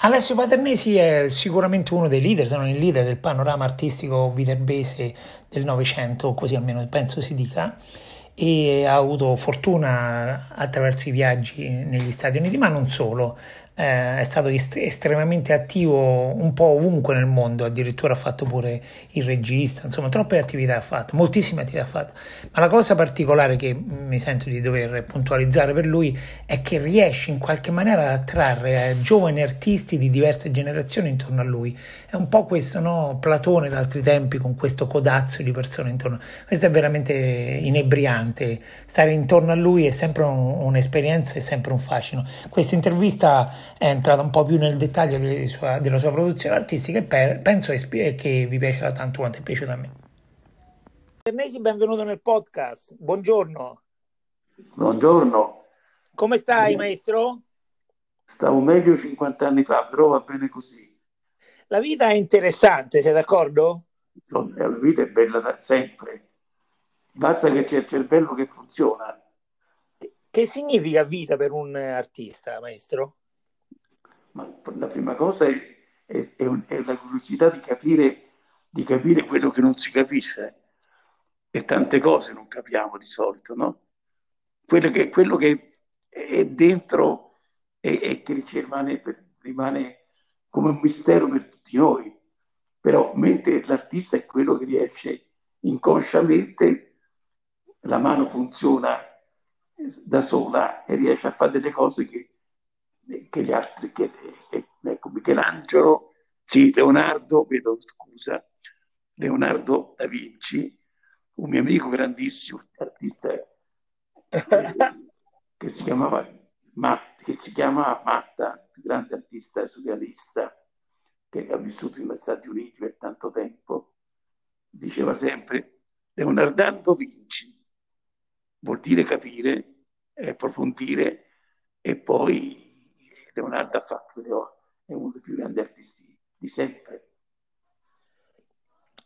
Alessio Paternesi è sicuramente uno dei leader, sono il leader del panorama artistico viterbese del Novecento, così almeno penso si dica, e ha avuto fortuna attraverso i viaggi negli Stati Uniti, ma non solo eh, è stato est- estremamente attivo un po' ovunque nel mondo, addirittura ha fatto pure il regista, insomma troppe attività ha fatto, moltissime attività ha fatto, ma la cosa particolare che mi sento di dover puntualizzare per lui è che riesce in qualche maniera ad attrarre eh, giovani artisti di diverse generazioni intorno a lui, è un po' questo no? Platone d'altri tempi con questo codazzo di persone intorno, questo è veramente inebriante, stare intorno a lui è sempre un, un'esperienza, è sempre un fascino. Questa intervista è entrata un po' più nel dettaglio della sua, della sua produzione artistica e per, penso che vi piacerà tanto quanto è piaciuto a me. Ernesi, benvenuto nel podcast. Buongiorno. Buongiorno. Come stai, maestro? Stavo meglio 50 anni fa, però va bene così. La vita è interessante, sei d'accordo? La vita è bella da sempre. Basta che c'è il cervello che funziona. Che significa vita per un artista, maestro? Ma la prima cosa è, è, è, un, è la curiosità di capire, di capire, quello che non si capisce. E tante cose non capiamo di solito, no? Quello che, quello che è dentro e, che rimane, rimane come un mistero per tutti noi. Però mentre l'artista è quello che riesce inconsciamente, la mano funziona da sola e riesce a fare delle cose che che gli altri, che, ecco, Michelangelo, sì, Leonardo, vedo scusa, Leonardo da Vinci, un mio amico grandissimo, artista che si chiamava Matt, che si chiama Matta, grande artista surrealista che ha vissuto negli Stati Uniti per tanto tempo, diceva sempre Leonardo Vinci vuol dire capire, approfondire e poi Leonardo ha fatto, è uno dei più grandi artisti di sempre.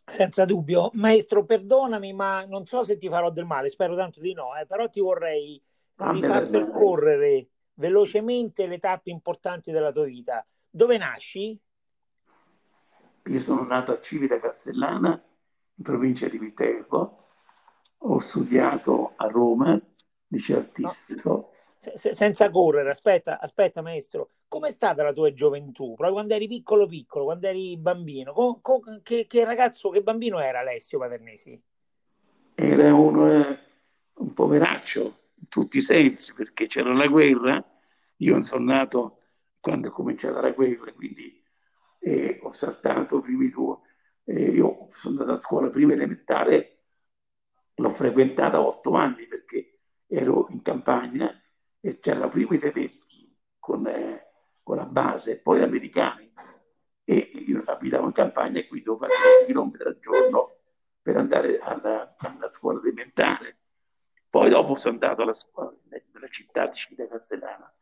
Senza dubbio. Maestro, perdonami, ma non so se ti farò del male, spero tanto di no, eh, però ti vorrei ah, rifar percorrere velocemente le tappe importanti della tua vita. Dove nasci? Io sono nato a Civita Castellana, in provincia di Viterbo. Ho studiato a Roma, liceo artistico. Se, senza correre, aspetta, aspetta maestro, com'è stata la tua gioventù? Proprio quando eri piccolo piccolo, quando eri bambino, con, con, che, che, ragazzo, che bambino era Alessio Paternesi? Era uno, eh, un poveraccio in tutti i sensi, perché c'era la guerra, io sono nato quando è cominciata la guerra, quindi eh, ho saltato i primi due, eh, io sono andato a scuola prima elementare, l'ho frequentata otto anni perché ero in campagna e c'erano prima i tedeschi con, eh, con la base, poi gli americani. E io abitavo in campagna e quindi dovevo fare 10 km al giorno per andare alla, alla, scuola elementare. Poi dopo sono andato alla scuola nella città di Civita Castellana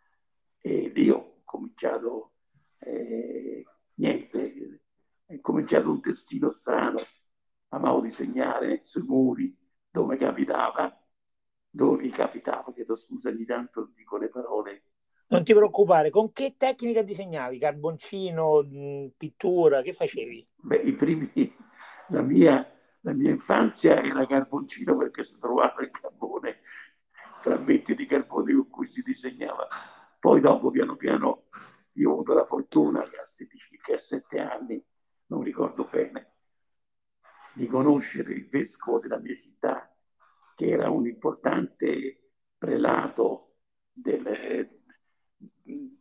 e lì ho cominciato, eh, niente, ho cominciato un testino strano, amavo disegnare sui muri dove capitava dove mi capitava, chiedo scusa, ogni tanto dico le parole. Non ti preoccupare, con che tecnica disegnavi? Carboncino, pittura, che facevi? Beh, i primi, la mia, la mia infanzia era carboncino perché si trovava il carbone, frammenti di carbone con cui si disegnava. Poi dopo, piano piano, io ho avuto la fortuna che a 16, che a 7 anni, non ricordo bene, di conoscere il vescovo della mia città, che era un importante prelato del,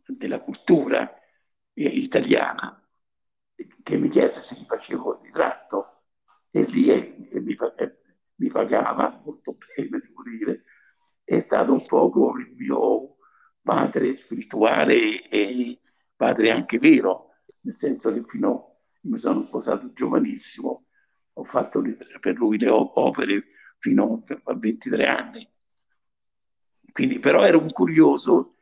della cultura italiana, che mi chiese se gli facevo il ritratto e lì e mi, mi, pagava molto bene, devo dire. È stato un po' il mio padre spirituale e padre anche vero, nel senso che fino mi sono sposato giovanissimo, ho fatto per lui le opere fino a 23 anni. Quindi però ero un curioso,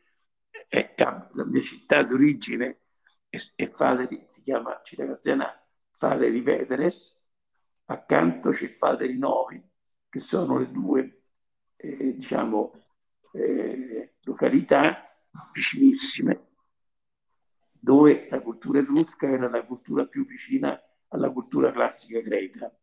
e, la mia città d'origine è, è Faleri, si chiama città castellana Faleri Veteres, accanto c'è Faleri Novi, che sono le due, eh, diciamo, eh, località vicinissime, dove la cultura etrusca era la cultura più vicina alla cultura classica greca.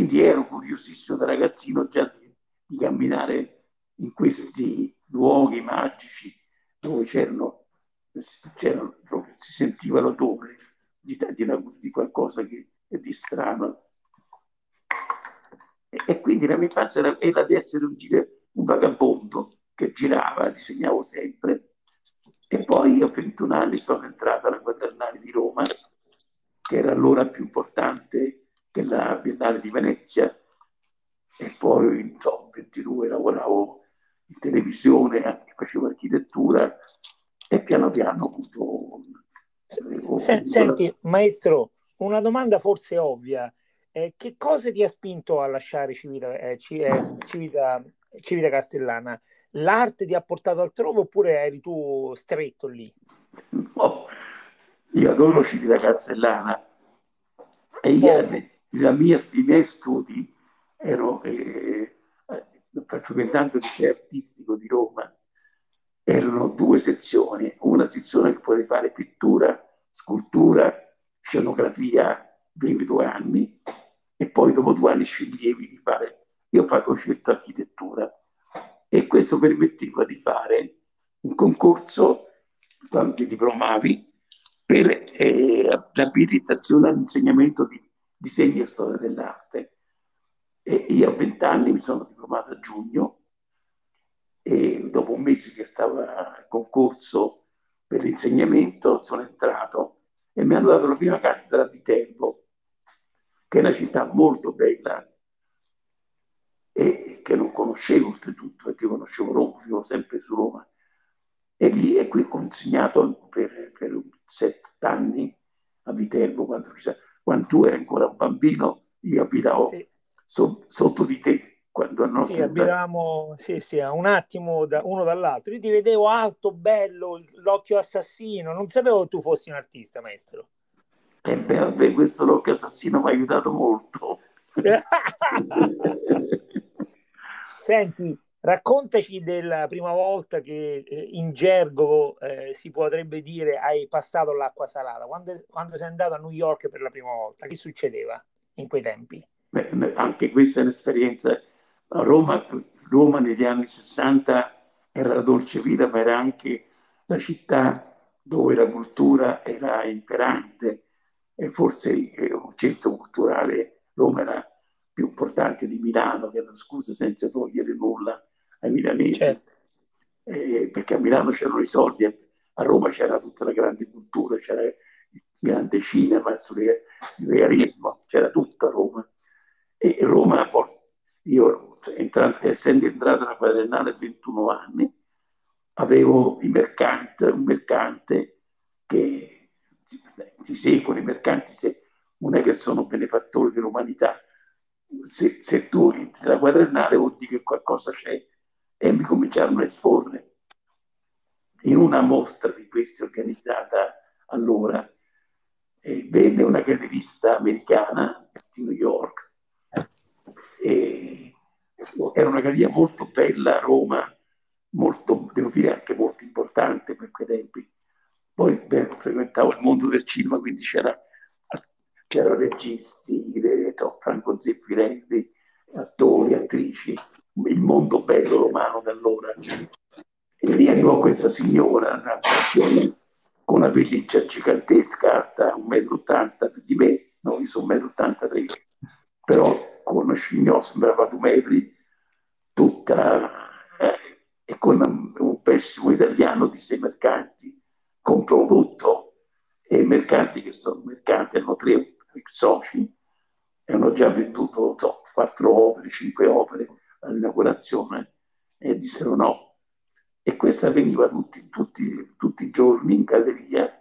Quindi ero curiosissimo da ragazzino già di, di camminare in questi luoghi magici dove c'erano, c'erano si sentiva l'odore di, di, di qualcosa che di strano. E, e quindi la mia infanzia era, era di essere un, un vagabondo che girava, disegnavo sempre. E poi a 21 anni sono entrato alla Quadrennale di Roma, che era allora più importante che la Biennale di Venezia. E poi, insomma, 22 lavoravo in televisione, facevo architettura e piano piano ho avuto... Senti, maestro, una domanda forse ovvia. Eh, che cosa ti ha spinto a lasciare Civita, eh, Civita, Civita Castellana? L'arte ti ha portato altrove oppure eri tu stretto lì? No, io adoro Civita Castellana e io, mia, i miei studi ero eh, frequentando il liceo artistico di Roma erano due sezioni, una sezione che potevi fare pittura, scultura, scenografia, primi due anni, e poi dopo due anni sceglievi di fare, io ho scelto architettura, e questo permetteva di fare un concorso quando diplomavi per eh, l'abilitazione all'insegnamento di disegno e storia dell'arte. E io a vent'anni mi sono diplomato a giugno e dopo un mese che stavo al concorso per l'insegnamento sono entrato e mi hanno dato la prima cattedra di Tempo, che è una città molto bella e che non conoscevo oltretutto, perché conoscevo Roma, vivo sempre su Roma. E lì e qui ho insegnato per, per sette anni a Viterbo, quando, quando, tu eri ancora un bambino, io abitavo sì. so, sotto di te quando nostro sì, abitavamo sì, sì, un attimo da, uno dall'altro. Io ti vedevo alto, bello, l'occhio assassino. Non sapevo che tu fossi un artista, maestro. E beh, vabbè, questo l'occhio assassino mi ha aiutato molto. Senti, raccontaci della prima volta che eh, in gergo eh, si potrebbe dire hai passato l'acqua salata. Quando, quando sei andato a New York per la prima volta, che succedeva in quei tempi? Beh, anche questa è un'esperienza Roma, Roma negli anni 60 era la dolce vita, ma era anche la città dove la cultura era imperante e forse un centro culturale, Roma era più importante di Milano, che scusa senza togliere nulla ai milanesi, certo. eh, perché a Milano c'erano i soldi, a Roma c'era tutta la grande cultura, c'era il grande cinema, il realismo, c'era tutto a Roma. E Roma, io entrando, essendo entrato nella quadrennale a 21 anni, avevo mercante, un mercante che ti seguono, i mercanti se, non è che sono benefattori dell'umanità, se, se tu entri nella quadrennale vuol dire che qualcosa c'è e mi cominciarono a esporre. In una mostra di questi organizzata allora, eh, venne una gallerista americana di New York e era una galleria molto bella a Roma, molto, devo dire anche molto importante per quei tempi. Poi beh, frequentavo il mondo del cinema, quindi c'era, c'erano registi, Franco Zeffirelli, attori, attrici, il mondo bello romano da allora. E lì arrivò questa signora, una con una pelliccia gigantesca, alta 1,80 m di me, no, io sono 1,83 m, però con scignò sembrava due metri, tutta, eh, e con un pessimo italiano di sei mercanti, comprò tutto, e mercanti che sono mercanti hanno tre soci, e hanno già venduto so, quattro opere, cinque opere all'inaugurazione, e dissero no. E questa veniva tutti, tutti, tutti i giorni in galleria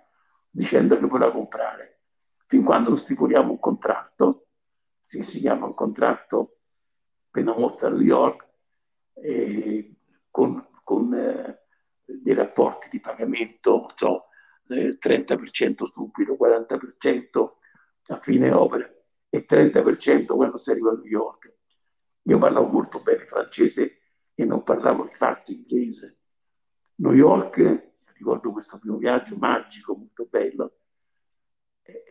dicendo che voleva comprare. fin quando non stipoliamo un contratto, si, chiama un contratto mostra a New York, eh, con, con eh, dei rapporti di pagamento, so, eh, 30% subito, 40% a fine opera e 30% quando si arriva a New York. Io parlavo molto bene francese e non parlavo affatto inglese. New York, ricordo questo primo viaggio magico, molto bello, eh,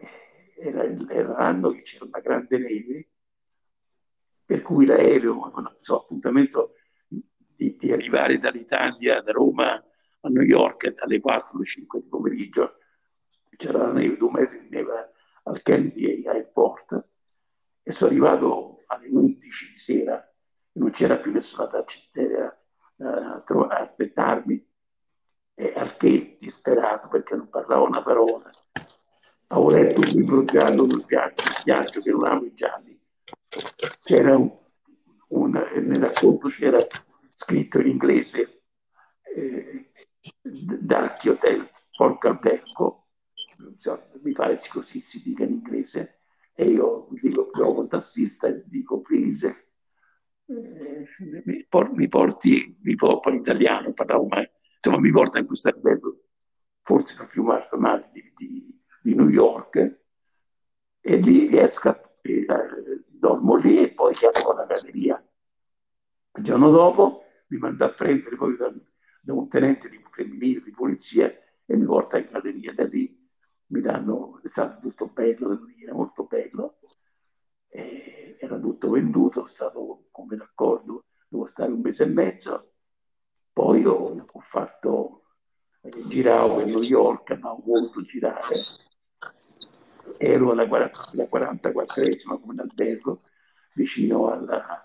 era, era l'anno che c'era una grande neve, per cui l'aereo aveva so, appuntamento di, di, arrivare dall'Italia, da Roma a New York alle 4 o 5 di pomeriggio, c'era la neve, due metri di neve al Kennedy Airport, e sono arrivato alle 11 di sera non c'era più nessuna tacciatella a, a aspettarmi. E al che disperato perché non parlavo una parola letto un libro giallo sul viaggio, viaggio che non amo i gialli. C'era un, un, nel racconto c'era scritto in inglese eh, Dark Hotel Porco Albergo mi pare così si dica in inglese. E io dico, provo il tassista e dico, please, eh, mi, porti, mi porti in italiano, parlavo mai, insomma mi porta in questo albergo, forse più male di, di, di, New York, e lì riesco, a, eh, dormo lì e poi chiamo la galleria. Il giorno dopo mi manda a prendere poi da, da un tenente di femminile di polizia e mi porta in galleria da lì mi danno, è stato tutto bello, devo dire, molto bello. E era tutto venduto, sono stato come d'accordo, devo stare un mese e mezzo. Poi ho, ho fatto, giravo a New York, ma ho voluto girare. Ero alla, alla 44esima come albergo, vicino alla,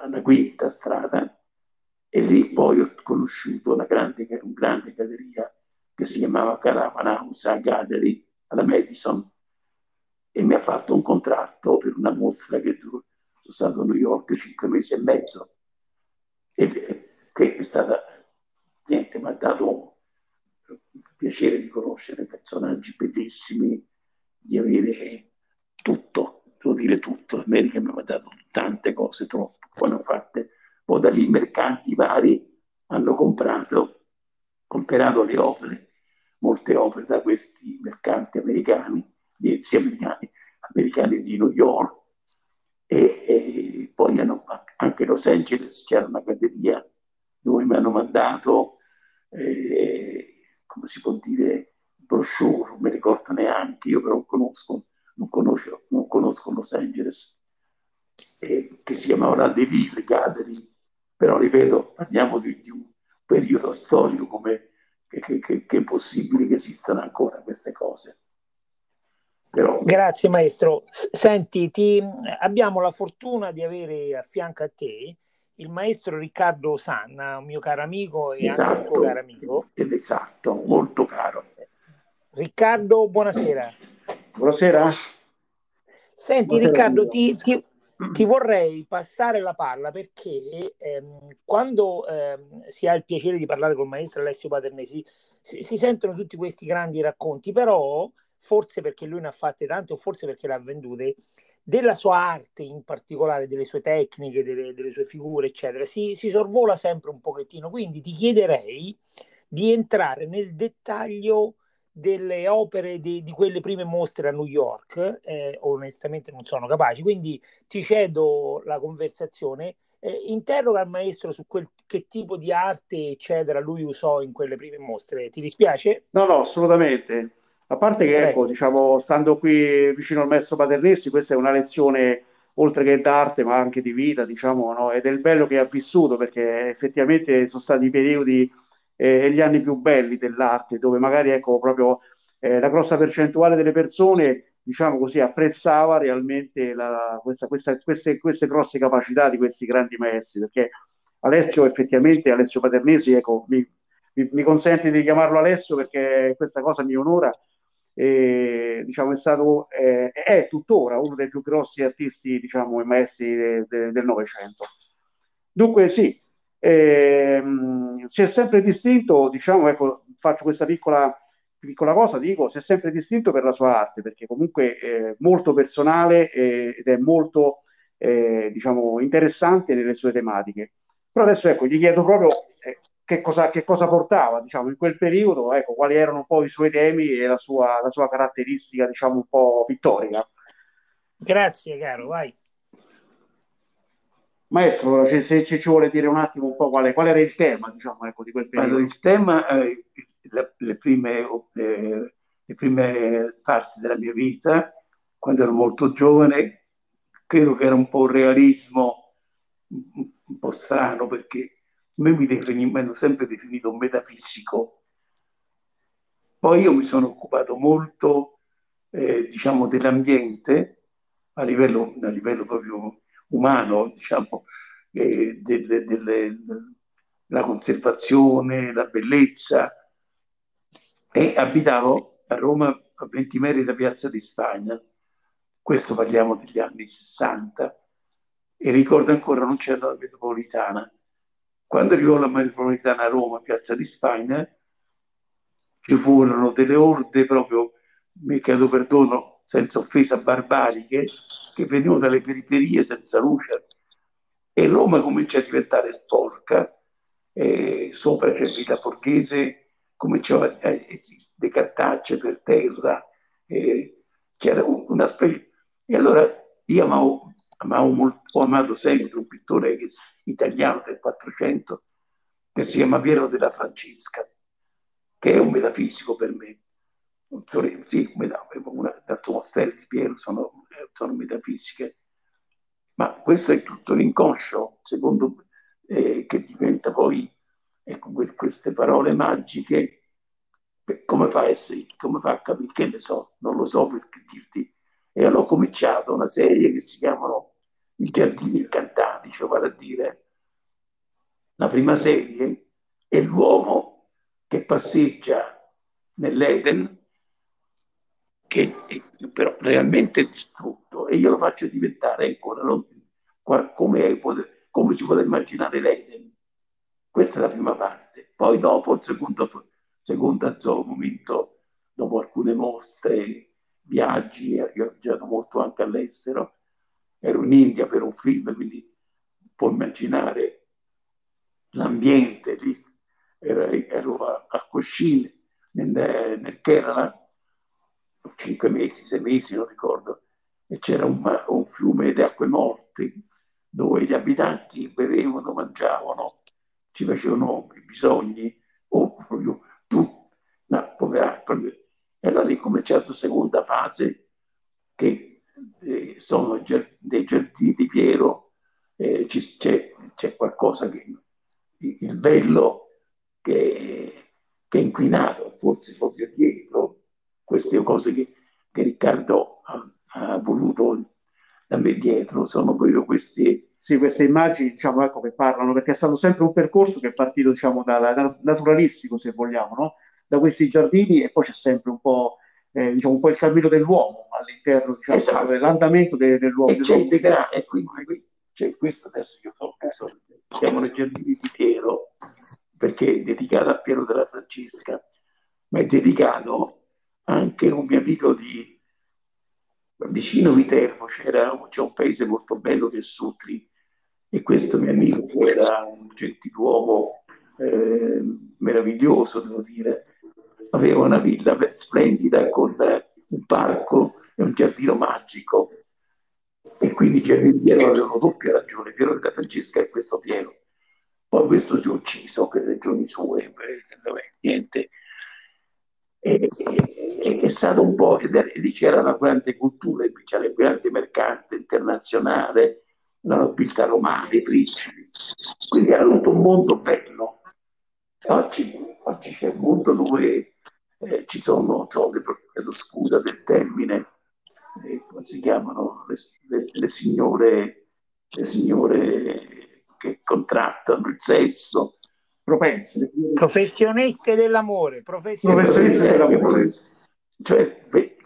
alla quinta strada, e lì poi ho conosciuto una grande, una grande galleria che si chiamava Caravan House Gallery alla Madison e mi ha fatto un contratto per una mostra che sono stato a New York cinque mesi e mezzo e che è stata niente, mi ha dato piacere di conoscere personaggi bellissimi, di avere tutto, devo dire tutto. L'America mi ha dato tante cose, troppo, poi hanno fatte, poi da lì mercanti vari hanno comprato, comprato le opere molte opere da questi mercanti americani, sia americani, americani di New York, e, e poi hanno, anche Los Angeles c'era una galleria dove mi hanno mandato, eh, come si può dire, brochure, non mi ricordo neanche, io però conosco, non conosco, non conosco Los Angeles, eh, che si chiamava la DeVille Gallery, però ripeto, parliamo di, di un periodo storico come che, che, che, è possibile che esistano ancora queste cose. Però... Grazie maestro. Senti, ti, abbiamo la fortuna di avere a fianco a te il maestro Riccardo Sanna, un mio caro amico e esatto, anche un tuo caro amico. Esatto, molto caro. Riccardo, buonasera. Buonasera. Senti buonasera, Riccardo, ti, ti, ti vorrei passare la palla perché ehm, quando ehm, si ha il piacere di parlare con il maestro Alessio Paternesi si, si, sentono tutti questi grandi racconti, però forse perché lui ne ha fatte tante o forse perché le ha vendute, della sua arte in particolare, delle sue tecniche, delle, delle sue figure, eccetera, si, si sorvola sempre un pochettino. Quindi ti chiederei di entrare nel dettaglio delle opere di, di, quelle prime mostre a New York, eh, onestamente non sono capaci, quindi ti cedo la conversazione. Eh, interroga il maestro su quel, che tipo di arte, eccetera, lui usò in quelle prime mostre. Ti dispiace? No, no, assolutamente. A parte che, ecco, diciamo, stando qui vicino al maestro Paternessi, questa è una lezione oltre che d'arte, ma anche di vita, diciamo, no? ed è il bello che ha vissuto, perché effettivamente sono stati periodi eh, gli anni più belli dell'arte, dove magari ecco proprio eh, la grossa percentuale delle persone, diciamo così, apprezzava realmente la, questa, questa, queste, queste grosse capacità di questi grandi maestri, perché Alessio effettivamente, Alessio Paternesi, ecco, mi, mi, mi consente di chiamarlo Alessio perché questa cosa mi onora, e, diciamo, è stato, eh, è tuttora uno dei più grossi artisti, diciamo, e maestri de, de, del Novecento. Dunque sì, eh, si è sempre distinto, diciamo, ecco, faccio questa piccola piccola cosa, dico, si è sempre distinto per la sua arte, perché comunque è molto personale eh, ed è molto, eh, diciamo, interessante nelle sue tematiche. Però adesso, ecco, gli chiedo proprio eh, che, cosa, che cosa portava, diciamo, in quel periodo, ecco, quali erano un po' i suoi temi e la sua, la sua caratteristica, diciamo, un po' pittorica. Grazie, caro, vai. Maestro, se, se ci vuole dire un attimo un po' qual, qual era il tema, diciamo, ecco, di quel periodo. Allora, il tema, eh, le, le, prime, eh, le prime parti della mia vita, quando ero molto giovane, credo che era un po' un realismo un po' strano, perché me mi, defini, mi hanno sempre definito un metafisico. Poi io mi sono occupato molto, eh, diciamo, dell'ambiente a livello, a livello proprio umano, diciamo, eh, delle, delle, la conservazione, la bellezza. E abitavo a Roma a 20 metri da Piazza di Spagna, questo parliamo degli anni 60, e ricordo ancora non c'era la metropolitana. Quando arrivò la metropolitana a Roma, Piazza di Spagna, ci furono delle orde proprio, mi chiedo perdono, senza offesa barbariche, che venivano dalle periferie senza luce. E Roma comincia a diventare sporca, e sopra c'è Villa Borghese, cominciava a esistere cartacce per terra, c'era una specie... E allora io amavo, amavo molto, ho amato sempre un pittore che, italiano del 400 che si chiama Piero della Francesca, che è un metafisico per me. Sì, una, atmosfere di Piero sono, sono, metafisiche, ma questo è tutto l'inconscio, secondo eh, che diventa poi ecco, queste parole magiche, come fa a essere, come fa a capire, che ne so, non lo so perché dirti. E allora ho cominciato una serie che si chiamano I giardini incantati, cioè vale a dire, la prima serie è l'uomo che passeggia nell'Eden che è però realmente distrutto e io lo faccio diventare ancora non, come, come si può immaginare l'Eden. Questa è la prima parte. Poi dopo, il secondo, secondo momento, dopo alcune mostre, viaggi, io ho viaggiato molto anche all'estero, ero in India per un film, quindi puoi immaginare l'ambiente lì, ero, ero a, a Cochin, nel, nel Kerala, cinque mesi, sei mesi, non ricordo, e c'era un, un fiume di acque morte dove gli abitanti bevevano, mangiavano, ci facevano i bisogni, o proprio tu, no, proprio, e allora è cominciato la seconda fase, che eh, sono dei giardini di Piero, eh, c'è, c'è, qualcosa che il bello che, che è inquinato, forse proprio dietro, queste cose che, che Riccardo ha, ha, voluto da me dietro, sono proprio queste... Sì, queste immagini, diciamo, ecco, che parlano, perché è stato sempre un percorso che è partito, diciamo, da, da naturalistico, se vogliamo, no? Da questi giardini e poi c'è sempre un po', eh, diciamo, un po' il cammino dell'uomo all'interno, diciamo, esatto. l'andamento de, dell'uomo. E c'è, degra- e quindi, c'è questo adesso io so, so, chiamano i giardini di Piero, perché è dedicato a Piero della Francesca, ma è dedicato anche un mio amico di vicino Viterbo, c'era, c'è un paese molto bello che è Sutri, e questo mio amico era un gentiluomo eh, meraviglioso, devo dire, aveva una villa splendida con un parco e un giardino magico. E quindi Piero aveva doppia ragione, Piero della Francesca e questo Piero. Poi questo si è ucciso per ragioni sue, beh, niente, e, e, è stato un po', lì c'era una grande cultura, c'era il grande mercante internazionale, la nobiltà romana, i principi, quindi era tutto un mondo bello. Oggi, oggi c'è un mondo dove eh, ci sono, so, le, scusa del termine, eh, come si chiamano, le, le, le, signore, le signore che contrattano il sesso, propense. Professioniste dell'amore, professioniste, professioniste dell'amore. Cioè,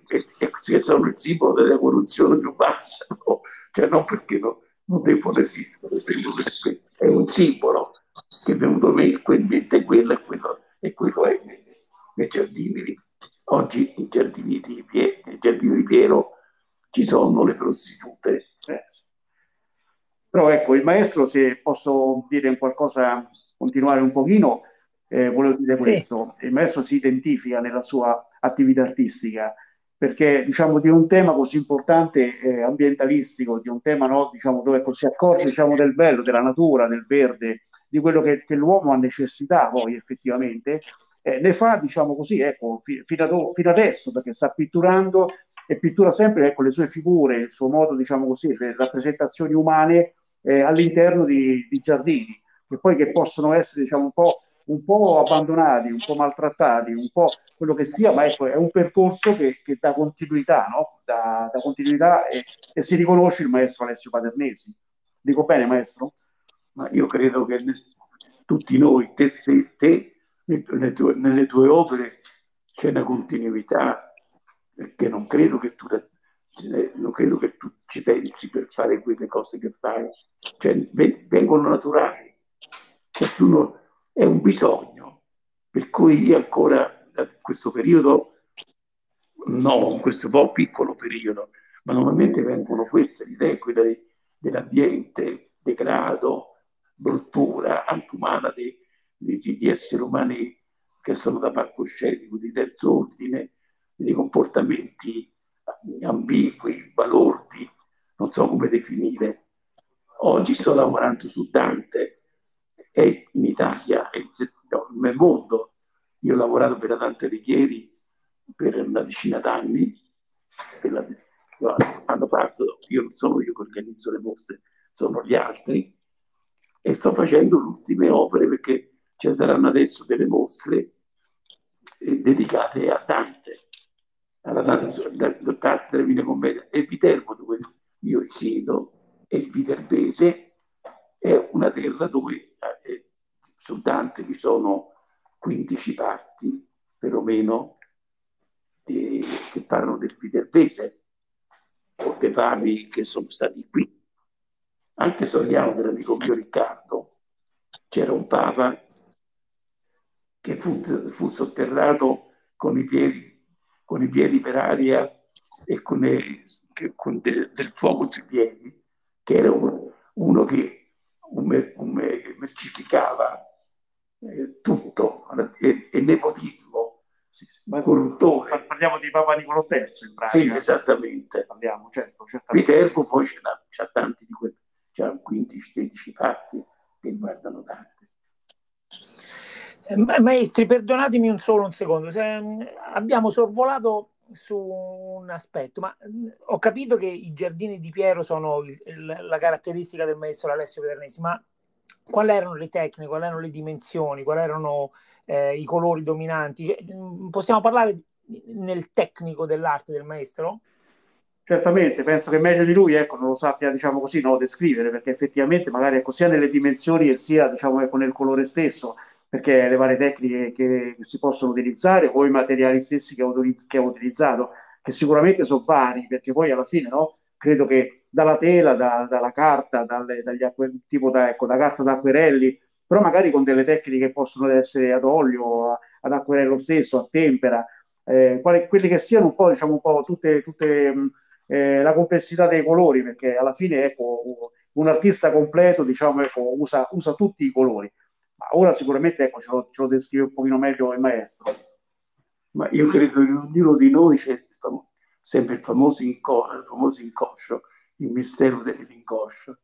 che sono il simbolo dell'evoluzione più bassa, no? cioè non perché no, non devono esistere, è un simbolo che è venuto in mente quello e quello, e quello è nei, giardini Oggi nei giardini di, nei giardini di Piero ci sono le prostitute. Eh. Però ecco, il maestro, se posso dire qualcosa, continuare un pochino, eh, volevo dire questo, sì. il maestro si identifica nella sua attività artistica perché diciamo di un tema così importante eh, ambientalistico, di un tema no, diciamo, dove si accorge diciamo, del bello, della natura, del verde, di quello che, che l'uomo ha necessità poi effettivamente, eh, ne fa diciamo così, ecco, fi, fino, ad, fino, adesso, perché sta pitturando e pittura sempre ecco, le sue figure, il suo modo, diciamo così, le rappresentazioni umane eh, all'interno di, di, giardini, che poi che possono essere diciamo, un po' un po' abbandonati, un po' maltrattati, un po' quello che sia, ma ecco, è un percorso che, che dà continuità, no? dà, dà continuità e, e, si riconosce il maestro Alessio Paternesi. Dico bene, maestro? Ma io credo che tutti noi, te, te tue, nelle tue opere c'è una continuità che non credo che tu non credo che tu ci pensi per fare quelle cose che fai, cioè, vengono naturali. Cioè, non, è un bisogno, per cui io ancora da questo periodo, no, in questo po' piccolo periodo, ma normalmente vengono queste idee, quelle dell'ambiente, degrado, bruttura anche umana di, di, di, esseri umani che sono da palcoscenico, di terzo ordine, di comportamenti ambigui, balordi, non so come definire. Oggi sto lavorando su Dante, è in Italia, no, nel mondo. Io ho lavorato per Dante Alighieri per una decina d'anni, la, hanno fatto, io non sono io che organizzo le mostre, sono gli altri, e sto facendo le ultime opere perché ci saranno adesso delle mostre eh, dedicate a Dante, alla Dante, Dante della Divina Commedia, e Viterbo dove io risiedo, e il Viterbese è una terra dove eh, su Dante vi sono 15 parti, perlomeno, eh, che parlano del viterbese, o dei papi che sono stati qui. Anche Soriano dell'amico mio Riccardo, c'era un papa che fu, fu sotterrato con i, piedi, con i piedi per aria e con, le, con de, del fuoco sui piedi, che era uno, uno che un, un mercificava eh, tutto e, e nepotismo, sì, ma corruttore. Parliamo di Papa Nicolo III in pratica. Sì, esattamente. Parliamo, certo, Viterbo poi c'ha tanti di quelli, c'ha 15-16 parti che riguardano Dante. Maestri, perdonatemi un solo un secondo, Se, mm, abbiamo sorvolato su un aspetto, ma mh, ho capito che i giardini di Piero sono il, il, la caratteristica del maestro Alessio Pedernesi, ma quali erano le tecniche, quali erano le dimensioni, quali erano eh, i colori dominanti? Cioè, possiamo parlare nel tecnico dell'arte del maestro? Certamente, penso che meglio di lui ecco, non lo sappia diciamo così, no, descrivere, perché effettivamente magari ecco, sia nelle dimensioni e sia diciamo, ecco, nel colore stesso perché le varie tecniche che, si possono utilizzare o i materiali stessi che ho, che ho utilizzato, che sicuramente sono vari, perché poi alla fine no, credo che dalla tela, da, dalla carta, dalle, dagli acque, tipo da, ecco, da carta d'acquerelli, però magari con delle tecniche che possono essere ad olio, ad acquerello stesso, a tempera, eh, quali, quelli che siano un po', diciamo, un po' tutte, tutte eh, la complessità dei colori, perché alla fine ecco, un artista completo diciamo, ecco, usa, usa tutti i colori. Ma ora sicuramente ecco, ce, lo, ce lo descrive un pochino meglio il maestro. Ma io credo che ognuno di noi c'è sempre il famoso, inco- il famoso inconscio, il mistero dell'inconscio,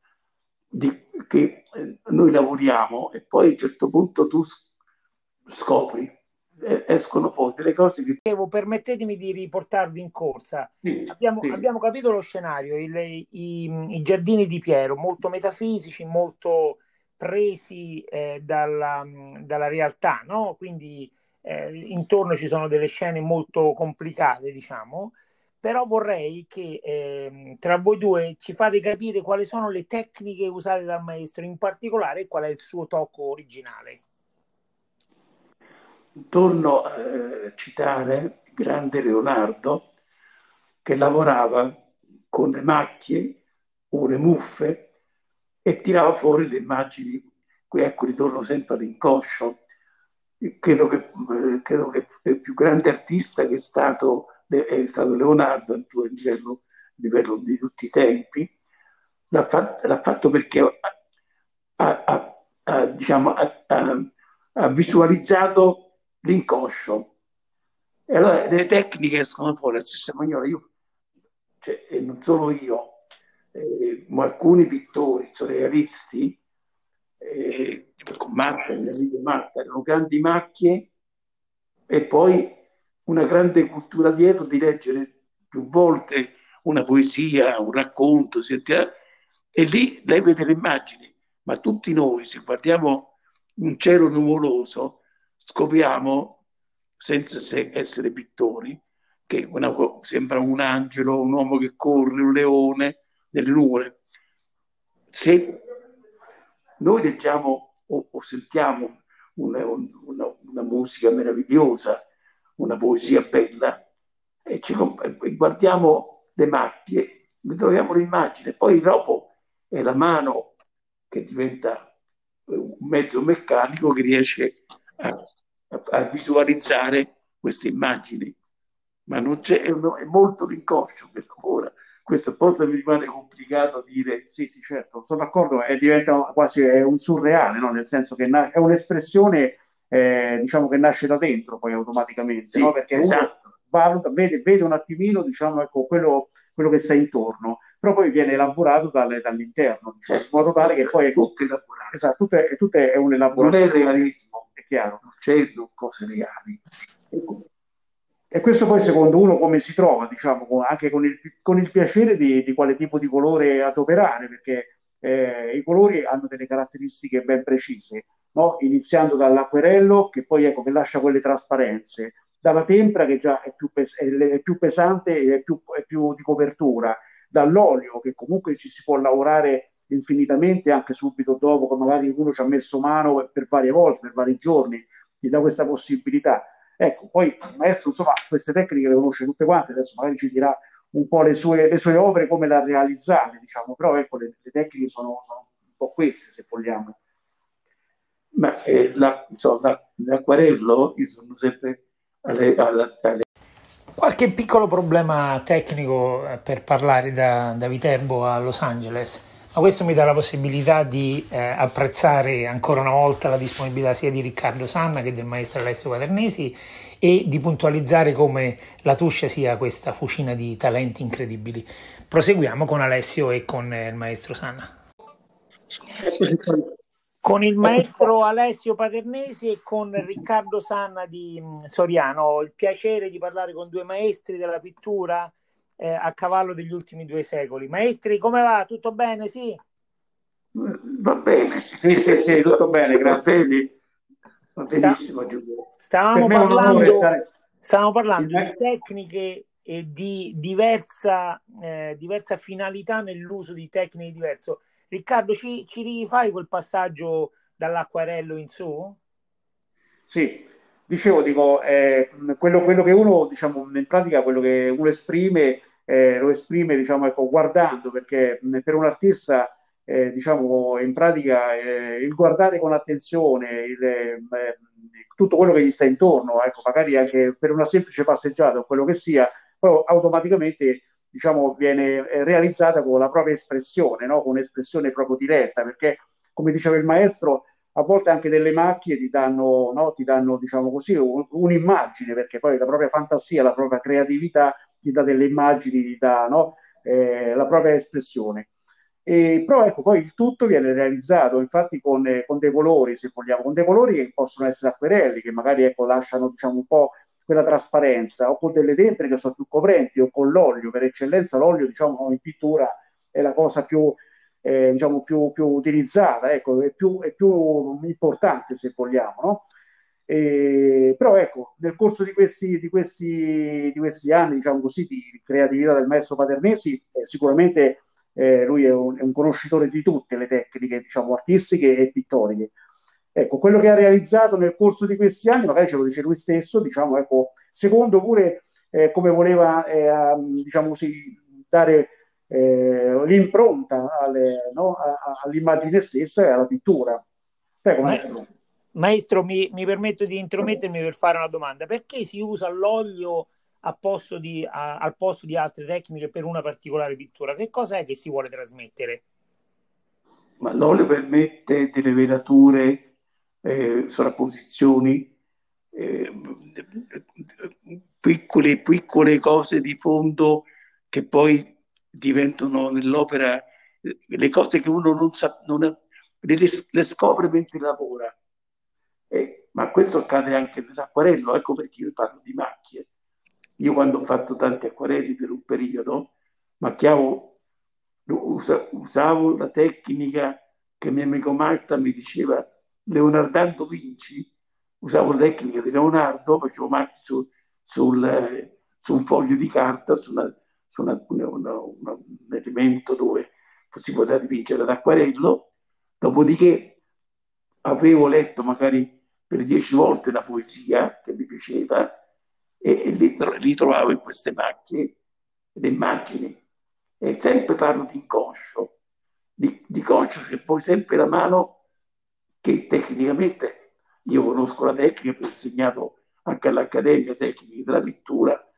di, che eh, noi lavoriamo e poi a un certo punto tu scopri, eh, escono fuori delle cose che... Permettetemi di riportarvi in corsa. Sì, abbiamo, sì. abbiamo, capito lo scenario, il, i, i, giardini di Piero, molto metafisici, molto presi eh, dalla, dalla, realtà, no? quindi eh, intorno ci sono delle scene molto complicate, diciamo, però vorrei che eh, tra voi due ci fate capire quali sono le tecniche usate dal maestro, in particolare qual è il suo tocco originale. Torno a eh, citare il grande Leonardo che lavorava con le macchie o le muffe e tirava fuori le immagini, qui ecco ritorno sempre all'inconscio, credo che, credo che il più grande artista che è stato, è stato Leonardo a livello, livello di tutti i tempi, l'ha fatto, l'ha fatto perché ha, ha, ha, diciamo, ha, visualizzato l'inconscio. E allora le tecniche escono fuori alla stessa maniera. Io, cioè, non solo io, eh, alcuni pittori surrealisti, eh, con Marta, mio amico Marta, erano grandi macchie e poi una grande cultura dietro di leggere più volte una poesia, un racconto, e lì lei vede le immagini, ma tutti noi, se guardiamo un cielo nuvoloso, scopriamo, senza essere pittori, che una, sembra un angelo, un uomo che corre, un leone nelle nuvole. Se noi leggiamo o, o sentiamo una, una, una, musica meravigliosa, una poesia bella, e, ci, e guardiamo le mappie, troviamo l'immagine, poi dopo è la mano che diventa un mezzo meccanico che riesce a, a, a visualizzare queste immagini. Ma non c'è, è, molto l'inconscio per ora. Questo forse mi rimane complicato dire. Sì, sì, certo, sono d'accordo, è, diventa quasi è un surreale, no? nel senso che è un'espressione eh, diciamo che nasce da dentro poi automaticamente, sì, no? perché esatto. valuta, vede, vede, un attimino diciamo, ecco, quello, quello che sta intorno però poi viene elaborato dalle, dall'interno, diciamo, in modo tale che poi è tutto elaborato. Esatto, tutto è, tutto è un elaborazione. Non è realismo, è chiaro, non c'è cose reali. E questo poi secondo uno come si trova, diciamo, anche con il, con il piacere di, di, quale tipo di colore adoperare, perché eh, i colori hanno delle caratteristiche ben precise, no? iniziando dall'acquerello che poi ecco, che lascia quelle trasparenze, dalla tempra che già è più, pes- è, più pesante e è più, è più di copertura, dall'olio, che comunque ci si può lavorare infinitamente anche subito dopo, che magari uno ci ha messo mano per varie volte, per vari giorni, gli dà questa possibilità. Ecco, poi il maestro, insomma, queste tecniche le conosce tutte quante, adesso magari ci dirà un po' le sue, le sue opere, come le ha realizzate, diciamo, però ecco, le, le tecniche sono, sono, un po' queste, se vogliamo. Ma eh, la, insomma, l'acquarello, io sono sempre alle, alle, alle Qualche piccolo problema tecnico eh, per parlare da, da, Viterbo a Los Angeles, ma questo mi dà la possibilità di eh, apprezzare ancora una volta la disponibilità sia di Riccardo Sanna che del maestro Alessio Paternesi e di puntualizzare come la Tuscia sia questa fucina di talenti incredibili. Proseguiamo con Alessio e con eh, il maestro Sanna con il maestro Alessio Paternesi e con Riccardo Sanna di mm, Soriano. Ho il piacere di parlare con due maestri della pittura eh, a cavallo degli ultimi due secoli. Maestri, come va? Tutto bene? Sì? Va bene. Sì, sì, sì, tutto bene, grazie. Va benissimo, Giulio. Stavamo parlando, stare... stavamo parlando di tecniche e di diversa, eh, diversa finalità nell'uso di tecniche diverse Riccardo, ci, ci rifai quel passaggio dall'acquarello in su? Sì, dicevo, dico, eh, quello, quello, che uno, diciamo, in pratica, quello che uno esprime, eh, lo esprime, diciamo, ecco, guardando, perché per un artista, eh, diciamo, in pratica, eh, il guardare con attenzione il, eh, tutto quello che gli sta intorno, ecco, magari anche per una semplice passeggiata o quello che sia, poi automaticamente diciamo, viene eh, realizzata con la propria espressione, no? con un'espressione proprio diretta, perché come diceva il maestro, a volte anche delle macchie ti danno, no? ti danno diciamo così, un, un'immagine, perché poi la propria fantasia, la propria creatività ti dà delle immagini, ti dà no? eh, la propria espressione. E, però ecco, poi il tutto viene realizzato infatti con, eh, con, dei colori, se vogliamo, con dei colori che possono essere acquerelli, che magari ecco, lasciano diciamo, un po' quella trasparenza, o con delle tempere che sono più coprenti, o con l'olio, per eccellenza l'olio diciamo in pittura è la cosa più, eh, diciamo, più, più utilizzata, ecco, è, più, è più importante se vogliamo, no? E, però ecco, nel corso di questi, di questi, di questi anni, diciamo così, di creatività del maestro Paternesi, eh, sicuramente eh, lui è un, è un, conoscitore di tutte le tecniche, diciamo, artistiche e pittoriche. Ecco, quello che ha realizzato nel corso di questi anni, magari ce lo dice lui stesso, diciamo, ecco, secondo pure eh, come voleva, eh, diciamo così, dare eh, l'impronta alle, no, all'immagine stessa e alla pittura. Prego, maestro. Maestro, mi, mi, permetto di intromettermi per fare una domanda. Perché si usa l'olio posto di, a, al posto di altre tecniche per una particolare pittura? Che cosa è che si vuole trasmettere? Ma l'olio permette delle velature, eh, sovrapposizioni, eh, piccole, piccole cose di fondo che poi diventano nell'opera le cose che uno non sa, non, le, le scopre mentre lavora. Eh, ma questo accade anche nell'acquarello, ecco perché io parlo di macchie. Io quando ho fatto tanti acquarelli per un periodo, macchiavo, usavo la tecnica che mio amico Marta mi diceva Leonardo Vinci, usavo la tecnica di Leonardo, facevo macchie su, sul, su un foglio di carta, su, una, su una, una, un elemento dove si poteva dipingere d'acquarello, dopodiché avevo letto magari per dieci volte la poesia che mi piaceva e, e li ritrovavo in queste macchie, le immagini. E sempre parlo di inconscio, di, di conscio che poi sempre la mano che tecnicamente io conosco la tecnica, ho insegnato anche all'Accademia Tecniche della Pittura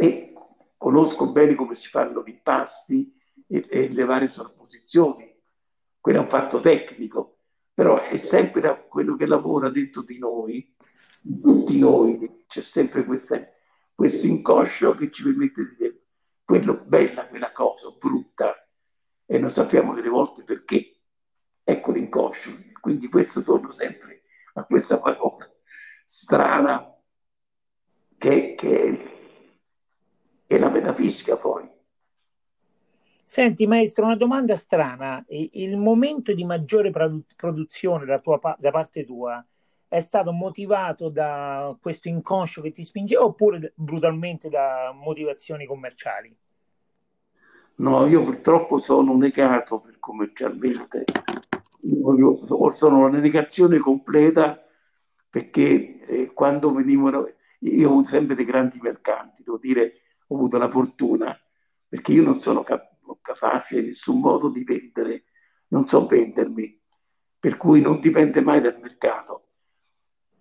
e conosco bene come si fanno gli impasti e, e le varie sovrapposizioni. Quello è un fatto tecnico, però è sempre quello che lavora dentro di noi, tutti noi, c'è sempre questa, questo inconscio che ci permette di dire quello bella, quella cosa, brutta, e non sappiamo delle volte perché. Ecco l'inconscio. Quindi questo torno sempre a questa parola strana che, che è la metafisica poi. Senti maestro, una domanda strana. Il momento di maggiore produzione da, tua, da parte tua è stato motivato da questo inconscio che ti spingeva oppure brutalmente da motivazioni commerciali? No, io purtroppo sono negato per commercialmente. Io sono una negazione completa perché eh, quando venivano, io ho sempre dei grandi mercanti, devo dire, ho avuto la fortuna, perché io non sono cap- capace in nessun modo di vendere, non so vendermi, per cui non dipende mai dal mercato.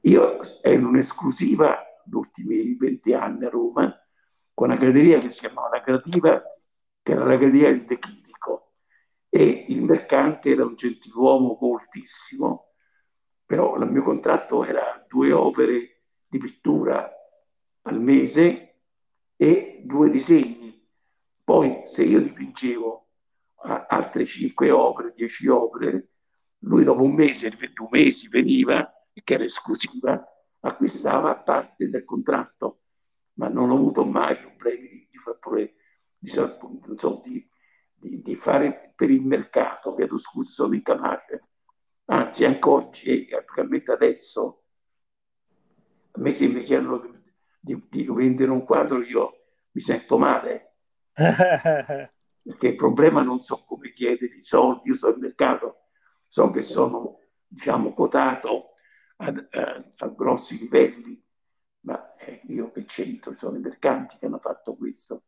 Io ero un'esclusiva negli ultimi 20 anni a Roma, con una graderia che si chiamava La Creativa, che era la graderia di De Chirico, e il mercante era un gentiluomo coltissimo, però il mio contratto era due opere di pittura al mese e due disegni. Poi se io dipingevo altre cinque opere, dieci opere, lui dopo un mese, due mesi veniva, che era esclusiva, acquistava parte del contratto, ma non ho avuto mai problemi di, di, di, di, di fare per il mercato, che ero sono incapace. Anzi, anche oggi, praticamente adesso, a me se mi chiedono di, di vendere un quadro, io mi sento male. Perché il problema non so come chiedere i soldi, io so il mercato, so che sono, diciamo, quotato a, a, a grossi livelli, ma eh, io che c'entro, sono i mercanti che hanno fatto questo.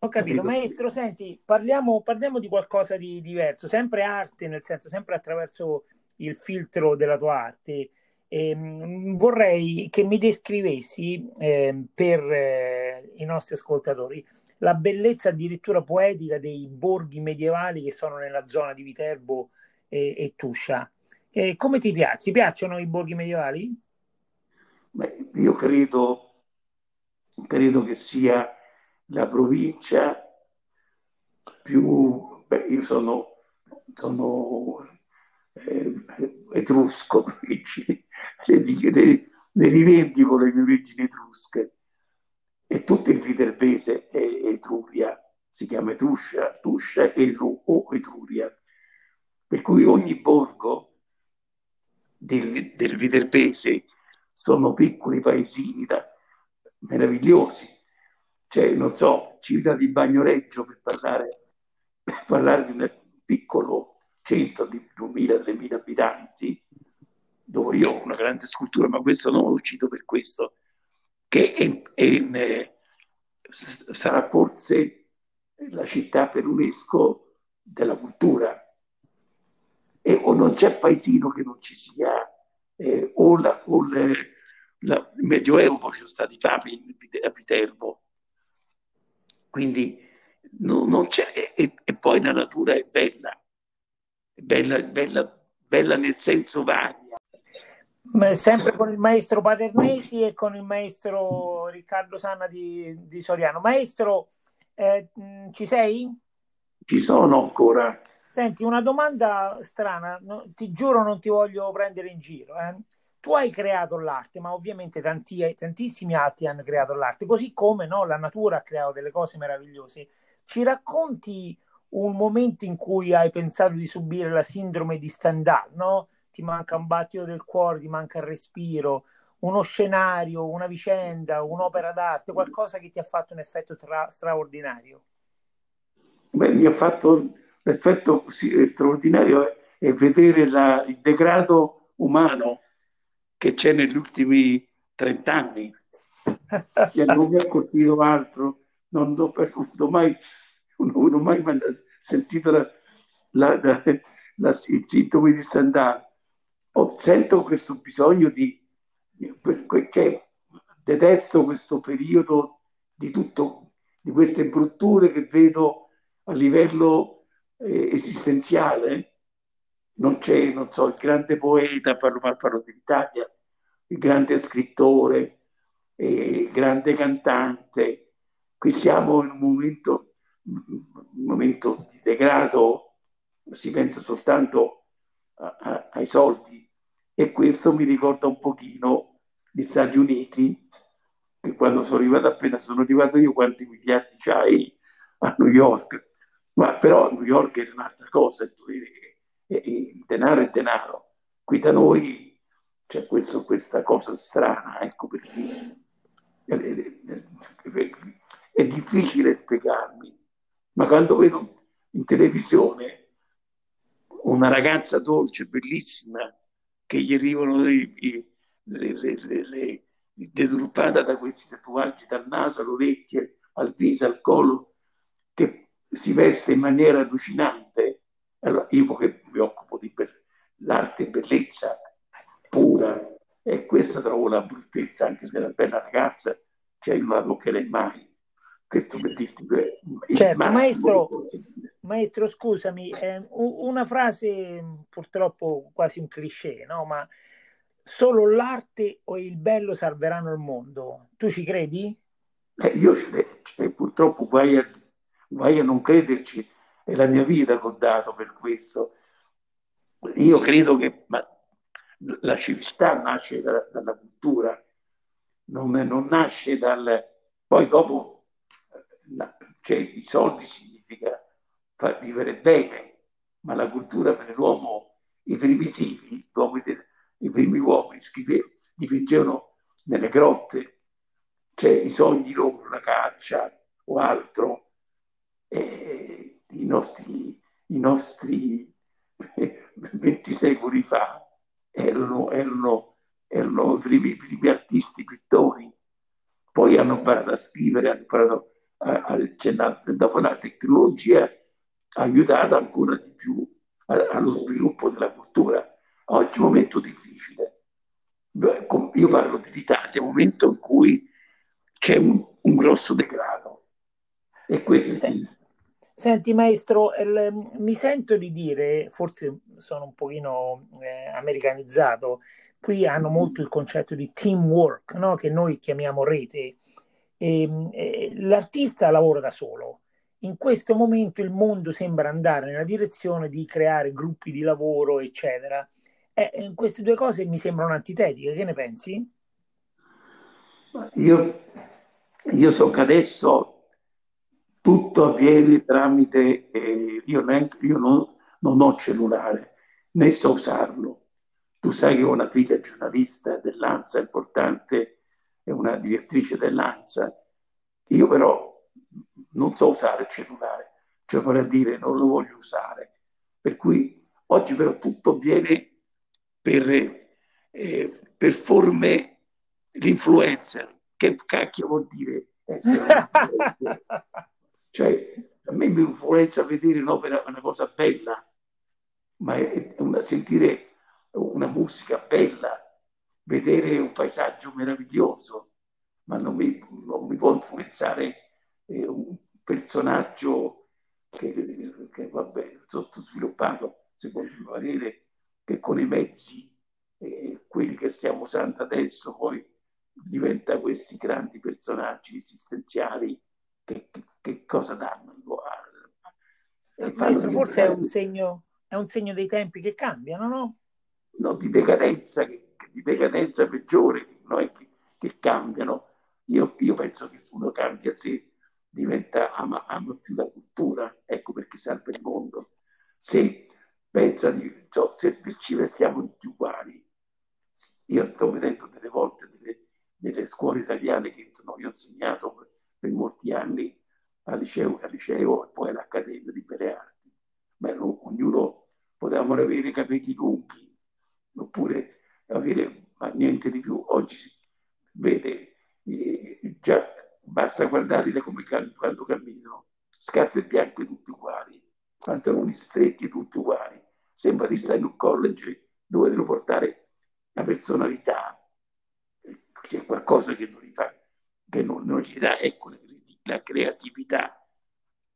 Ho capito, maestro, senti, parliamo, parliamo, di qualcosa di diverso, sempre arte, nel senso, sempre attraverso il filtro della tua arte. E, ehm, vorrei che mi descrivessi eh, per eh, i nostri ascoltatori la bellezza addirittura poetica dei borghi medievali che sono nella zona di Viterbo e, e Tuscia. Come ti piace? Piacciono i borghi medievali? Beh, io credo, credo che sia la provincia più... Beh, io sono, sono eh, etrusco, le, le, le rivendico le mie origini etrusche e tutto il viterbese è Etruria, si chiama Etruscia, Tuscia Etru, o Etruria. Per cui ogni borgo del, del viterbese sono piccoli paesini da, meravigliosi. Cioè, non so, città di Bagnoreggio per parlare, per parlare di un piccolo centro di 2.000-3.000 abitanti, dove io ho una grande scultura, ma questo non l'ho uscito per questo, che è, è in, eh, sarà forse la città per UNESCO della cultura. e, o non c'è paesino che non ci sia, eh, o, la, o le, la, il Medioevo poi ci sono stati papi a Viterbo, quindi no, non c'è, e, e, poi la natura è bella, è bella, bella, bella nel senso varia. Sempre con il maestro Paternesi e con il maestro Riccardo Sanna di, di Soriano. Maestro, eh, ci sei? Ci sono ancora. Senti, una domanda strana, no, ti giuro non ti voglio prendere in giro. Eh. Tu hai creato l'arte, ma ovviamente tanti, tantissimi altri hanno creato l'arte, così come no, la natura ha creato delle cose meravigliose. Ci racconti un momento in cui hai pensato di subire la sindrome di Stendhal, no? Ti manca un battito del cuore, ti manca il respiro, uno scenario, una vicenda, un'opera d'arte, qualcosa che ti ha fatto un effetto tra- straordinario? Beh, mi ha fatto l'effetto sì, straordinario è vedere la, il degrado umano che c'è negli ultimi trent'anni. e non mi ha colpito altro, non ho avuto mai, non ho mai sentito la, la, la, i sintomi di Sandà. Sento questo bisogno di, cioè, detesto questo periodo di tutto, di queste brutture che vedo a livello eh, esistenziale. Non c'è, non so, il grande poeta, parlo, parlo dell'Italia, il grande scrittore, eh, il grande cantante. Qui siamo in un momento, un momento di degrado, si pensa soltanto a, a, ai soldi e questo mi ricorda un pochino gli Stati Uniti, che quando sono arrivato, appena sono arrivato io, quanti miliardi c'hai a New York? Ma però New York è un'altra cosa, il denaro è denaro. Qui da noi c'è questo, questa cosa strana, ecco perché è, è, è, è difficile spiegarmi, ma quando vedo in televisione una ragazza dolce, bellissima, che gli arrivano le, le, deturpata da questi tatuaggi dal naso alle orecchie, al viso, al collo, che si veste in maniera allucinante. Allora, io che mi occupo di be- l'arte e bellezza pura, e questa trovo la bruttezza, anche se è una bella ragazza, cioè io non la toccherei mai. Questo per dirti che certo, maestro, maestro, scusami, eh, una frase purtroppo quasi un cliché, no? Ma solo l'arte o il bello salveranno il mondo. Tu ci credi? Eh, io cioè, purtroppo vai a, vai a non crederci, è la mia vita che ho dato per questo. Io credo che ma, la civiltà nasce da, dalla cultura, non, non nasce dal... Poi dopo cioè i soldi significa far vivere bene, ma la cultura per l'uomo, i primitivi, i primi uomini dipingevano nelle grotte, cioè i sogni loro, la caccia o altro, e i nostri, i nostri 20 secoli fa erano, erano, erano i primi, primi artisti pittori, poi hanno imparato a scrivere, hanno imparato accennato, dopo la tecnologia ha aiutato ancora di più allo sviluppo della cultura. Oggi è un momento difficile. Io parlo dell'Italia, è un momento in cui c'è un, un grosso degrado. E questo sì. Senti maestro, il, mi sento di dire, forse sono un pochino eh, americanizzato, qui hanno molto il concetto di teamwork, no? che noi chiamiamo rete, l'artista lavora da solo. In questo momento il mondo sembra andare nella direzione di creare gruppi di lavoro, eccetera. E, queste due cose mi sembrano antitetiche, che ne pensi? Io, io so che adesso tutto avviene tramite, eh, io, neanche, io non, non, ho cellulare, né so usarlo. Tu sai che ho una figlia giornalista dell'ANSA importante è una direttrice dell'ANSA. Io però non so usare il cellulare, cioè vorrei dire non lo voglio usare. Per cui oggi però tutto avviene per, eh, per forme l'influencer. Che cacchio vuol dire essere cioè, a me mi influenza vedere un'opera, una cosa bella, ma è una, una, sentire una musica bella, vedere un paesaggio meraviglioso, ma non mi, non mi può influenzare eh, un personaggio che, che vabbè, sottosviluppato, secondo il mio parere, che con i mezzi, eh, quelli che stiamo usando adesso, poi diventa questi grandi personaggi esistenziali che, che, che cosa danno? Maestro, forse è un, segno, è un segno dei tempi che cambiano, no? No, di decadenza, di decadenza peggiore, no? che, che cambiano. Io, io, penso che uno cambia se diventa ama, ama più la cultura, ecco perché salva il mondo. Se pensa di, cioè, se ci restiamo tutti uguali, io sto vedendo delle volte delle, delle scuole italiane che no, io ho insegnato per, per molti anni al liceo, al liceo e poi all'Accademia di Belle Arti. Ognuno potevamo avere i capelli lunghi, oppure avere ma niente di più. Oggi vede, già basta guardare come quando camminano, scarpe bianche tutti uguali, pantaloni stretti tutti uguali. Sembra di stare in un college dove devono portare la personalità. C'è qualcosa che non gli, fa, che non, non gli dà, ecco, la creatività,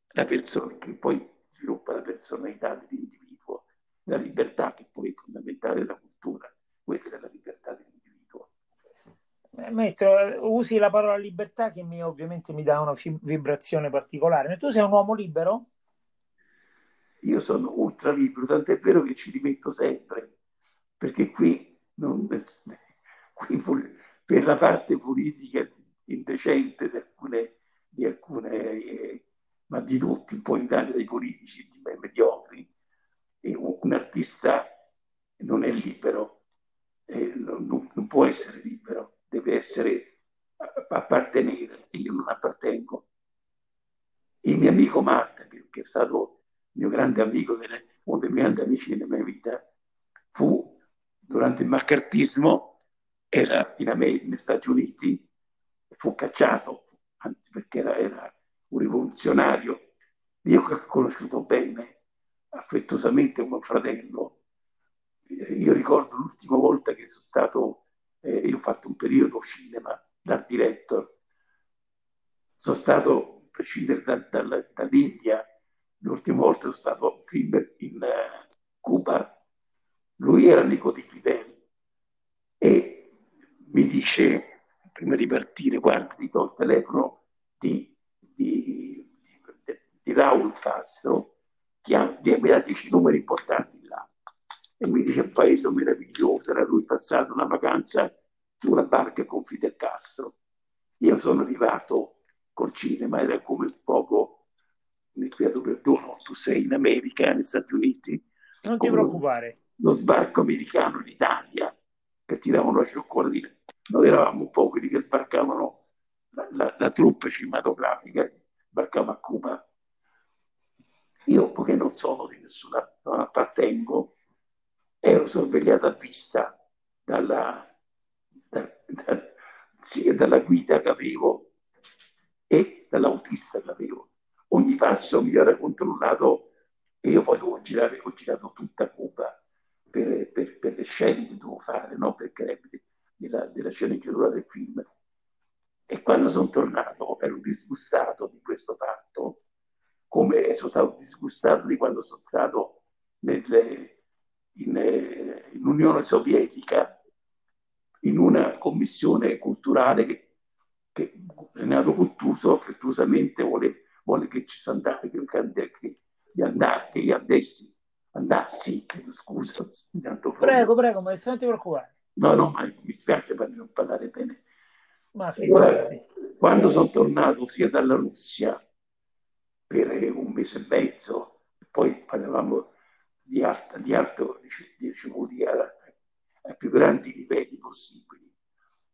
la persona che poi sviluppa la personalità dell'individuo, la libertà che poi è fondamentale della cultura. Questa è la libertà dell'individuo. Eh, maestro, usi la parola libertà che mi, ovviamente mi dà una vibrazione particolare. Ma tu sei un uomo libero? Io sono ultra libero, tant'è vero che ci rimetto sempre, perché qui, non, qui per la parte politica indecente di alcune di alcune, eh, ma di tutti, un po' in Italia dei politici di mediocri, e un, un, artista non è libero, eh, non, non, può essere libero, deve essere appartenere e io non appartengo. Il mio amico Marta, che, che è stato il mio grande amico, delle, uno dei miei grandi amici nella mia vita, fu durante il maccartismo, era in America, negli Stati Uniti, fu cacciato, anzi perché era, era un rivoluzionario, io che ho conosciuto bene, affettuosamente come fratello. Io ricordo l'ultima volta che sono stato, eh, io ho fatto un periodo cinema, d'art director, sono stato, a prescindere da, da, dall'India, l'ultima volta sono stato film in uh, Cuba, lui era amico di Fidel e mi dice prima di partire, guarda, ti do il telefono di, di, di, di Raul Castro, mi ha 10 numeri importanti. E mi dice, un paese meraviglioso, era lui passato una vacanza su una barca con Fidel Castro. Io sono arrivato col cinema, era come un poco, mi chiedo perdono, tu sei in America, negli Stati Uniti. Non ti preoccupare. Lo sbarco americano in Italia, che ti davano la cioccolatina noi eravamo un po' quelli che sbarcavano la, la, la truppa cinematografica, sbarcava a Cuba. Io, poiché non sono di nessuna, non appartengo, ero sorvegliato a vista dalla, da, da, sia dalla guida che avevo e dall'autista che avevo. Ogni passo mi era controllato e io poi dovevo girare, ho girato tutta Cuba per, per, per le scene che dovevo fare, no? perché della, della sceneggiatura del film. E quando sono tornato ero disgustato di questo fatto, come sono stato disgustato di quando sono stato nelle, in, in Unione Sovietica, in una commissione culturale che, che Renato Cuttuso affettuosamente vuole, vuole che ci sia andato, che, che, andare, che io andessi, andassi, scusa. Prego, prego, ma non ti preoccupare. No, no, ma mi spiace per non parlare bene. Ma allora, quando sono tornato sia dalla Russia per un mese e mezzo, poi parlavamo di, alta, di alto ricevuti ai più grandi livelli possibili,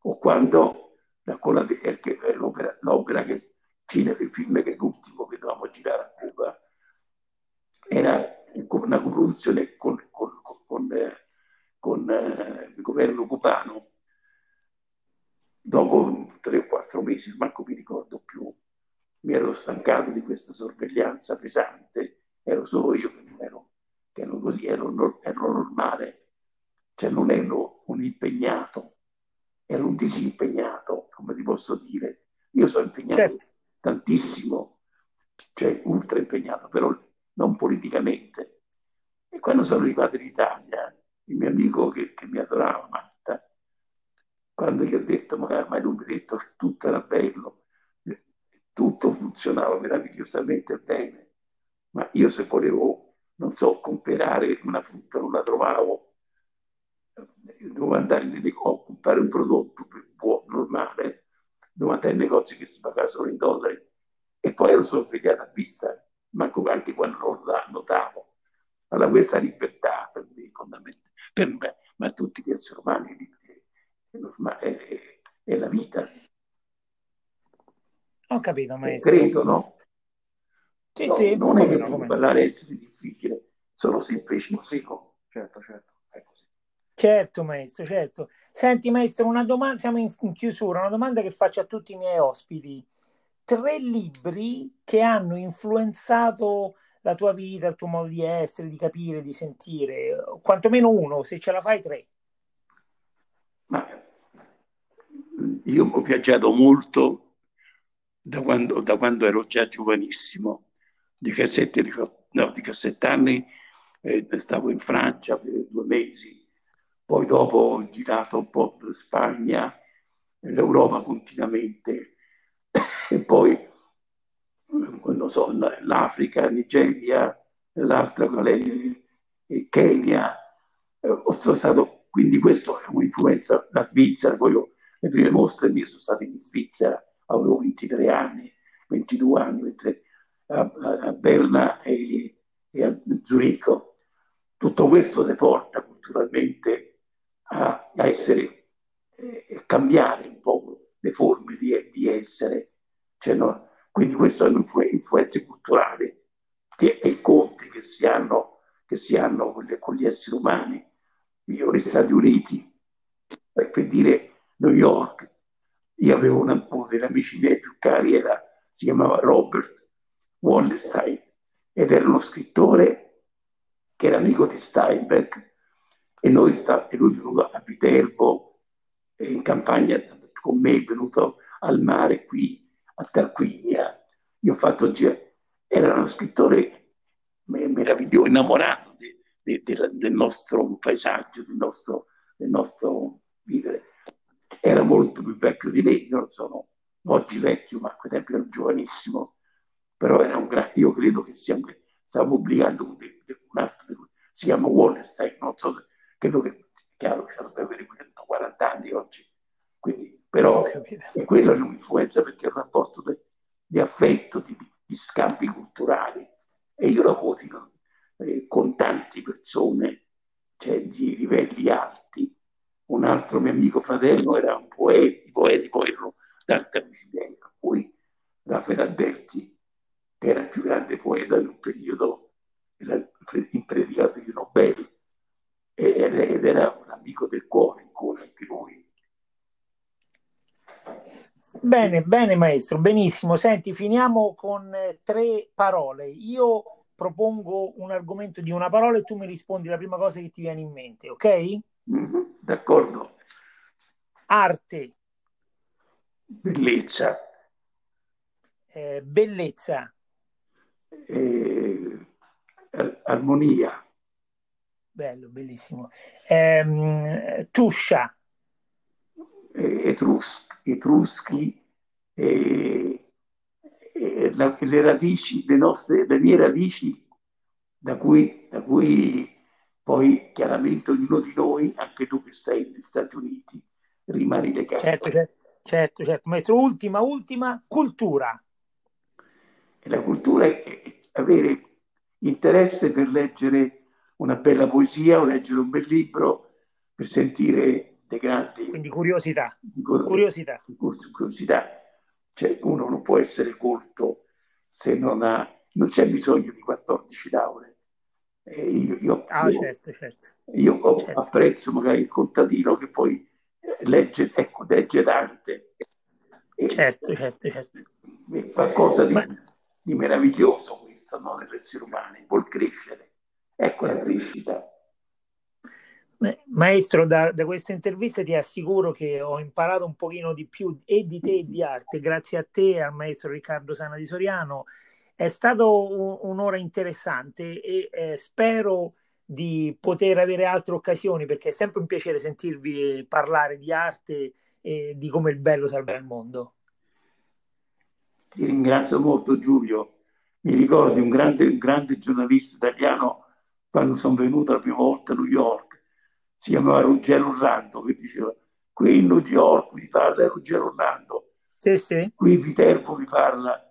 o quando la, con l'opera, l'opera che cinema il film che è l'ultimo che dovevamo girare a Cuba era una coproduzione con, con, con, con eh, con eh, il governo cubano, dopo tre o quattro mesi, manco mi ricordo più, mi ero stancato di questa sorveglianza pesante, ero solo io ero, così, ero, ero normale, cioè non ero un impegnato, ero un disimpegnato, come ti posso dire. Io sono impegnato certo. tantissimo, cioè ultra impegnato, però non politicamente. E quando sono arrivato in Italia, il mio amico che, che mi adorava, Matta, quando gli ho detto, magari mai lui mi ha detto che tutto era bello, tutto funzionava meravigliosamente bene, ma io se volevo, non so, comprare una frutta non la trovavo, dovevo andare in negozio a comprare un prodotto buono, normale, dovevo andare in negozi che si pagava solo in dollari e poi ero solo svegliato a vista, manco anche quando non la notavo. Allora questa libertà per me è fondamentale, per me, ma tutti gli esseri umani è, è, è la vita. Ho capito, maestro. Credo, no? Sì, no, sì, non è che no, parlare essere difficile, sono semplicissimo. Certo, certo. Certo, maestro, certo. Senti, maestro, una domanda, siamo in, in chiusura, una domanda che faccio a tutti i miei ospiti. Tre libri che hanno influenzato la tua vita, il tuo modo di essere, di capire, di sentire, quantomeno uno, se ce la fai tre. Ma io ho viaggiato molto da quando, da quando ero già giovanissimo, 17, 18, no, 17 anni, eh, stavo in Francia per due mesi, poi dopo ho girato un po' per Spagna, l'Europa continuamente, e poi non so, l'Africa, Nigeria, l'altra qual Kenya. Eh, sono stato, quindi questo è un'influenza da Svizzera, poi io, le prime mostre mie sono state in Svizzera, avevo 23 anni, 22 anni, 23, a, a Berna e, e a Zurigo. Tutto questo le porta culturalmente a, a essere, eh, cambiare un po' le forme di, di essere. Cioè, no, quindi queste sono influenze culturali che, e conti che si hanno, che si hanno con, le, con gli esseri umani. Io negli Stati Uniti, per dire New York, io avevo una, uno degli amici miei più cari, era, si chiamava Robert Wallenstein, ed era uno scrittore che era amico di Steinbeck, e, noi sta, e lui è venuto a Viterbo, in campagna con me, è venuto al mare qui a Tarquinia. Io ho fatto girare, era uno scrittore meraviglioso, innamorato de, de, de, del nostro paesaggio, del nostro, del nostro vivere era molto più vecchio di me, io non sono oggi vecchio, ma a quei tempi ero giovanissimo, però era un grande, io credo che stiamo, stavo pubblicando un, un altro, si chiama Wallenstein, non so se, credo che, chiaro, che dovrebbe avere 140 anni oggi, quindi, però e quello è un'influenza perché è un rapporto de, di affetto, di, di, scambi culturali, e io lavoro eh, con tante persone, cioè di livelli alti, un altro mio amico fratello era un poeta, poetico, tanti amici miei, per cui Raffaele Alberti, era il più grande poeta di un periodo, era il predicato di Nobel, ed era un amico del cuore ancora anche lui. Bene, bene maestro, benissimo. Senti, finiamo con tre parole. Io propongo un argomento di una parola e tu mi rispondi la prima cosa che ti viene in mente, ok? Mm-hmm, d'accordo. Arte. Bellezza. Eh, bellezza. Eh, armonia. Bello, bellissimo. Eh, tuscia. Etrus- etruschi. La, le radici, le nostre, le mie radici da cui, da cui poi chiaramente ognuno di noi, anche tu che sei negli Stati Uniti, rimani legato. Certo, certo, certo, Maestro, ultima, ultima, cultura. E la cultura è avere interesse per leggere una bella poesia o leggere un bel libro, per sentire dei grandi... Quindi curiosità. Curiosità. Curiosità. Cioè uno non può essere colto se non ha... Non c'è bisogno di 14 lauree io, io, ah, io, certo, certo. io certo. apprezzo magari il contadino che poi eh, legge, ecco, legge Dante. certo, certo, certo. È qualcosa di, Ma... di meraviglioso questo no, nell'essere umano, vuol crescere. Ecco la crescita. Maestro, da, da questa intervista ti assicuro che ho imparato un pochino di più e di te e di arte, grazie a te e al maestro Riccardo Sana di Soriano. È stato un, un'ora interessante e eh, spero di poter avere altre occasioni perché è sempre un piacere sentirvi parlare di arte e di come il bello salva il mondo. Ti ringrazio molto Giulio. Mi ricordi un grande, un grande giornalista italiano quando sono venuto la prima volta a New York si chiamava Ruggero Orlando, che diceva qui in New York vi parla Ruggero Orlando, sì, sì. qui Viterbo vi parla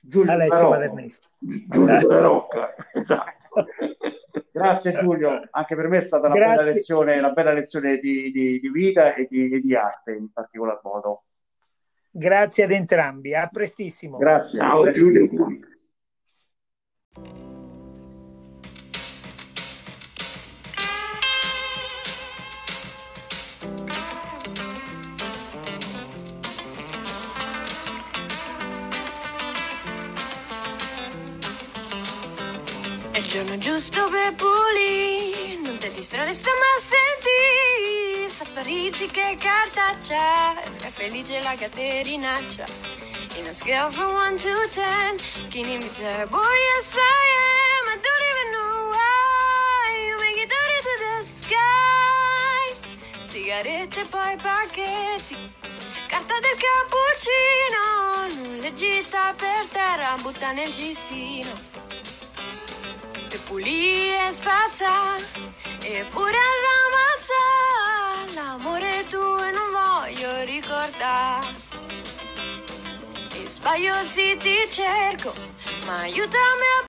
Giulio Alessio Paternesi. Giulio Rocca, esatto. Grazie Giulio, anche per me è stata una bella lezione, una bella lezione di, di, di vita e di, di, arte in particolar modo. Grazie ad entrambi, a prestissimo. Grazie. Ciao Giulio. giorno giusto per pulire, non ti distrarre, sta ma senti, fa sparirci che cartaccia, fa felice la caterinaccia. In a scale from 1 to 10, can you be there? Boy, yes I am, I don't even know why, you make it dirty to the sky. Sigarette poi pacchetti, carta del cappuccino, le gita per terra, butta nel cestino e pulì e spazza e pure ramazza ricordare e sbaglio se ti cerco ma aiutami